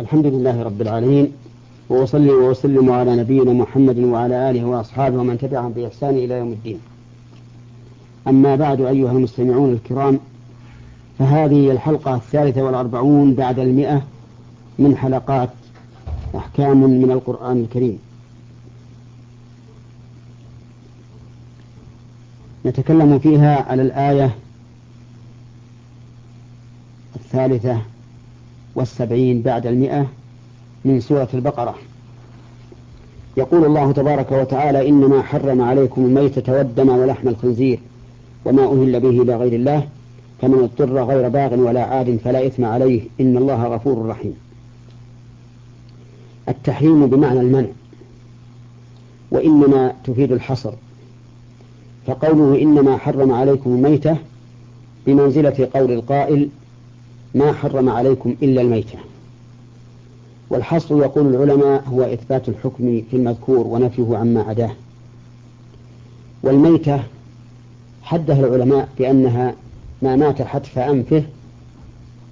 الحمد لله رب العالمين وأصلي وأسلم على نبينا محمد وعلى آله وأصحابه ومن تبعهم بإحسان إلى يوم الدين. أما بعد أيها المستمعون الكرام فهذه الحلقة الثالثة والأربعون بعد المئة من حلقات أحكام من القرآن الكريم. نتكلم فيها على الآية الثالثة والسبعين بعد المئة من سورة البقرة. يقول الله تبارك وتعالى إنما حرم عليكم الميتة والدم ولحم الخنزير وما أهل به لغير الله فمن اضطر غير باغ ولا عاد فلا إثم عليه. إن الله غفور رحيم. التحريم بمعنى المنع. وإنما تفيد الحصر. فقوله إنما حرم عليكم الميتة بمنزلة قول القائل ما حرم عليكم إلا الميتة. والحصر يقول العلماء هو إثبات الحكم في المذكور ونفيه عما عداه. والميتة حدها العلماء بأنها ما مات حتف أنفه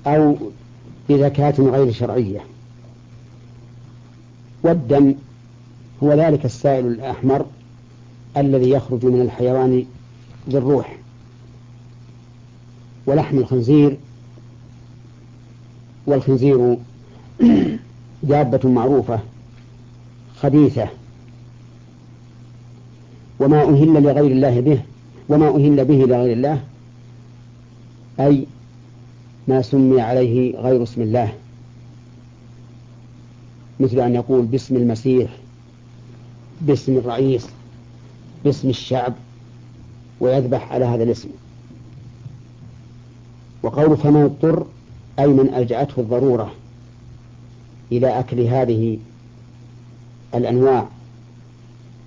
أو بذكاة غير شرعية. والدم هو ذلك السائل الأحمر الذي يخرج من الحيوان بالروح. ولحم الخنزير والخنزير دابة معروفة خبيثة. وما أهل لغير الله به وما أهل به لغير الله أي ما سمي عليه غير اسم الله. مثل أن يقول باسم المسيح باسم الرئيس باسم الشعب ويذبح على هذا الاسم. وقول فمن اضطر أي من ألجأته الضرورة إلى أكل هذه الأنواع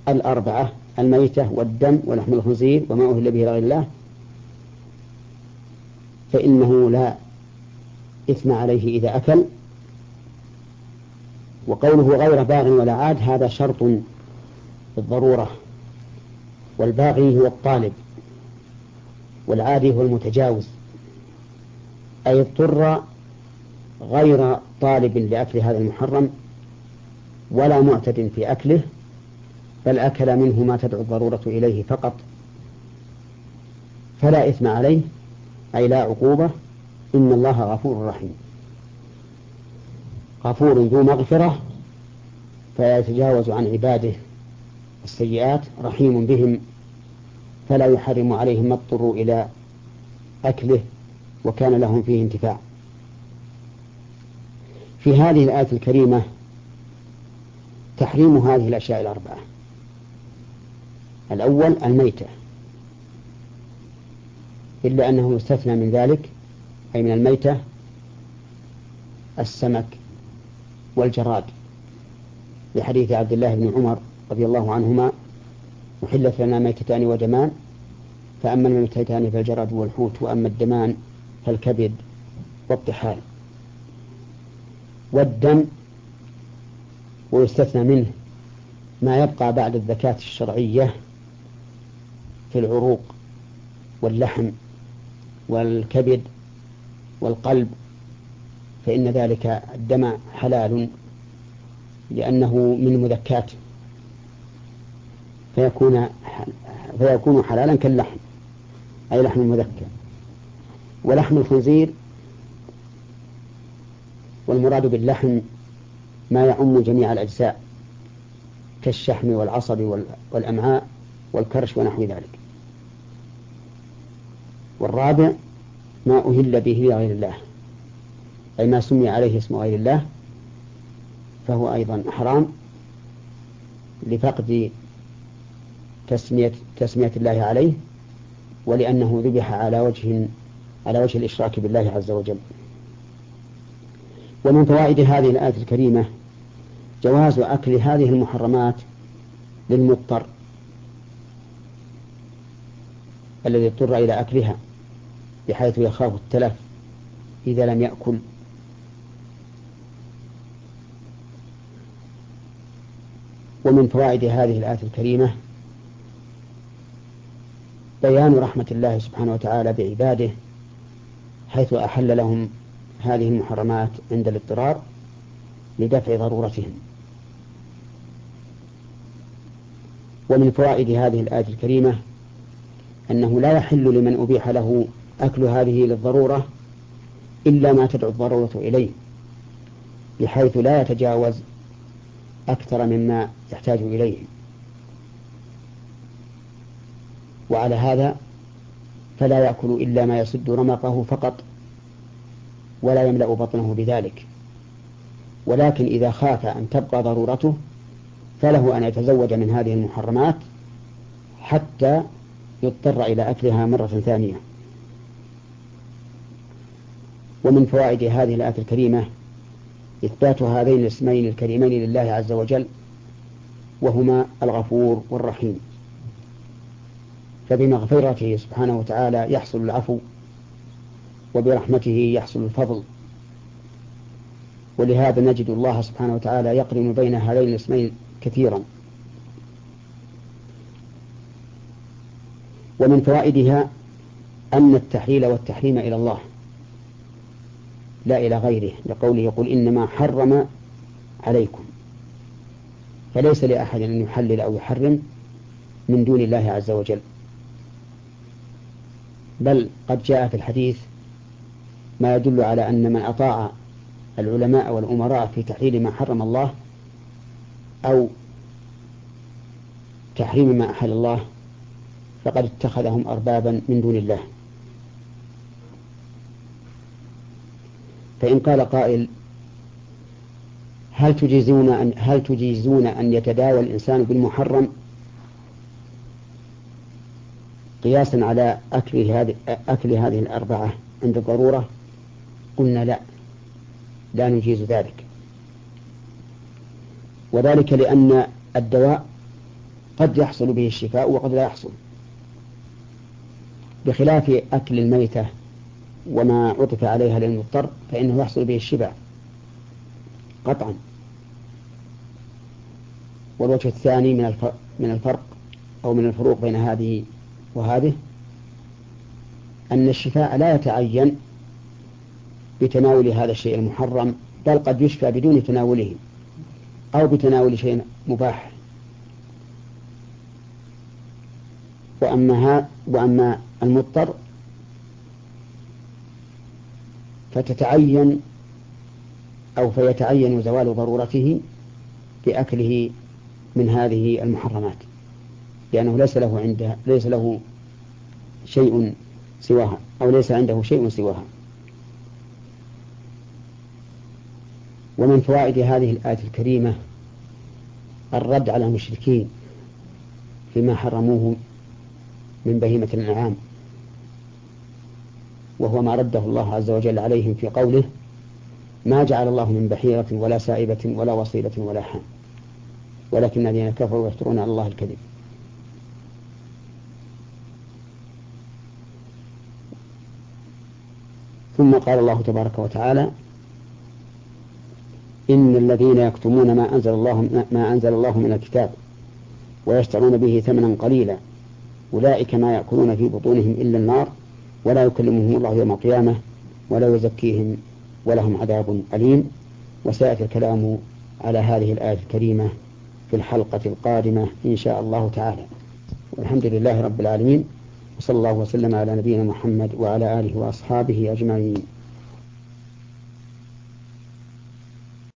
الأربعة الميتة والدم ولحم الخنزير وما أهل به لغير الله فإنه لا إثم عليه إذا أكل. وقوله غير باغ ولا عاد هذا شرط بالضرورة والباغي هو الطالب والعادي هو المتجاوز. أي اضطر غير طالب لأكل هذا المحرم ولا معتد في أكله بل أكل منه ما تدعو الضرورة إليه فقط. فلا إثم عليه أي لا عقوبة. إن الله غفور رحيم. غفور ذو مغفرة فيتجاوز عن عباده السيئات رحيم بهم. فلا يحرم عليهم ما اضطروا إلى أكله وكان لهم فيه انتفاع. في هذه الآية الكريمة تحريم هذه الأشياء الأربعة. الأول الميتة. إلا أنه يستثنى من ذلك أي من الميتة السمك والجراد. لحديث عبد الله بن عمر رضي الله عنهما أحلت لنا ميتتان ودمان فأما الميتتان فالجراد والحوت وأما الدمان فالكبد والطحال. والدم ويستثنى منه ما يبقى بعد الزكاة الشرعية في العروق واللحم والكبد والقلب فإن ذلك الدم حلال لأنه من مذكات فيكون فيكون حلالا كاللحم أي لحم المذكى ولحم الخنزير والمراد باللحم ما يعم جميع الأجزاء كالشحم والعصب والأمعاء والكرش ونحو ذلك. والرابع ما أهل به لغير الله أي ما سمي عليه اسم غير الله فهو أيضا حرام لفقد تسمية, تسمية الله عليه ولأنه ذبح على وجه على وجه الإشراك بالله عز وجل. ومن فوائد هذه الآية الكريمة جواز أكل هذه المحرمات للمضطر الذي اضطر إلى أكلها بحيث يخاف التلف إذا لم يأكل. ومن فوائد هذه الآية الكريمة بيان رحمة الله سبحانه وتعالى بعباده حيث أحل لهم هذه المحرمات عند الاضطرار لدفع ضرورتهم. ومن فوائد هذه الآية الكريمة أنه لا يحل لمن أبيح له أكل هذه للضرورة إلا ما تدعو الضرورة إليه بحيث لا يتجاوز أكثر مما يحتاج إليه. وعلى هذا فلا يأكل إلا ما يسد رمقه فقط. ولا يملأ بطنه بذلك. ولكن إذا خاف أن تبقى ضرورته فله أن يتزوج من هذه المحرمات حتى يضطر إلى أكلها مرة ثانية. ومن فوائد هذه الآية الكريمة إثبات هذين الاسمين الكريمين لله عز وجل وهما الغفور والرحيم. فبمغفرته سبحانه وتعالى يحصل العفو وبرحمته يحصل الفضل. ولهذا نجد الله سبحانه وتعالى يقرن بين هذين الاسمين كثيرا. ومن فوائدها أن التحليل والتحريم إلى الله لا إلى غيره لقوله يقول إنما حرم عليكم. فليس لأحد أن يحلل أو يحرم من دون الله عز وجل. بل قد جاء في الحديث ما يدل على أن من أطاع العلماء والأمراء في تحليل ما حرم الله أو تحريم ما أحل الله فقد اتخذهم أربابا من دون الله. فإن قال قائل هل تجيزون أن هل تجيزون أن يتداوى الإنسان بالمحرم؟ قياسا على أكل هذه أكل هذه الأربعة عند الضرورة. قلنا لا. لا نجيز ذلك. وذلك لأن الدواء قد يحصل به الشفاء وقد لا يحصل. بخلاف أكل الميتة وما عطف عليها للمضطر فإنه يحصل به الشفاء. قطعا. والوجه الثاني من من الفرق أو من الفروق بين هذه وهذه أن الشفاء لا يتعين بتناول هذا الشيء المحرم بل قد يشفى بدون تناوله أو بتناول شيء مباح. وأما وأما المضطر فتتعين أو فيتعين زوال ضرورته بأكله من هذه المحرمات لأنه ليس له عنده ليس له شيء سواها أو ليس عنده شيء سواها. ومن فوائد هذه الآية الكريمة الرد على المشركين فيما حرموه من بهيمة الأنعام وهو ما رده الله عز وجل عليهم في قوله ما جعل الله من بحيرة ولا سائبة ولا وصيلة ولا حام ولكن الذين كفروا يفترون على الله الكذب. ثم قال الله تبارك وتعالى إن الذين يكتمون ما أنزل الله ما أنزل الله من الكتاب ويشترون به ثمنا قليلا أولئك ما يأكلون في بطونهم إلا النار ولا يكلمهم الله يوم القيامة ولا يزكيهم ولهم عذاب أليم وسيأتي الكلام على هذه الآية الكريمة في الحلقة القادمة إن شاء الله تعالى. والحمد لله رب العالمين وصلى الله وسلم على نبينا محمد وعلى آله وأصحابه أجمعين.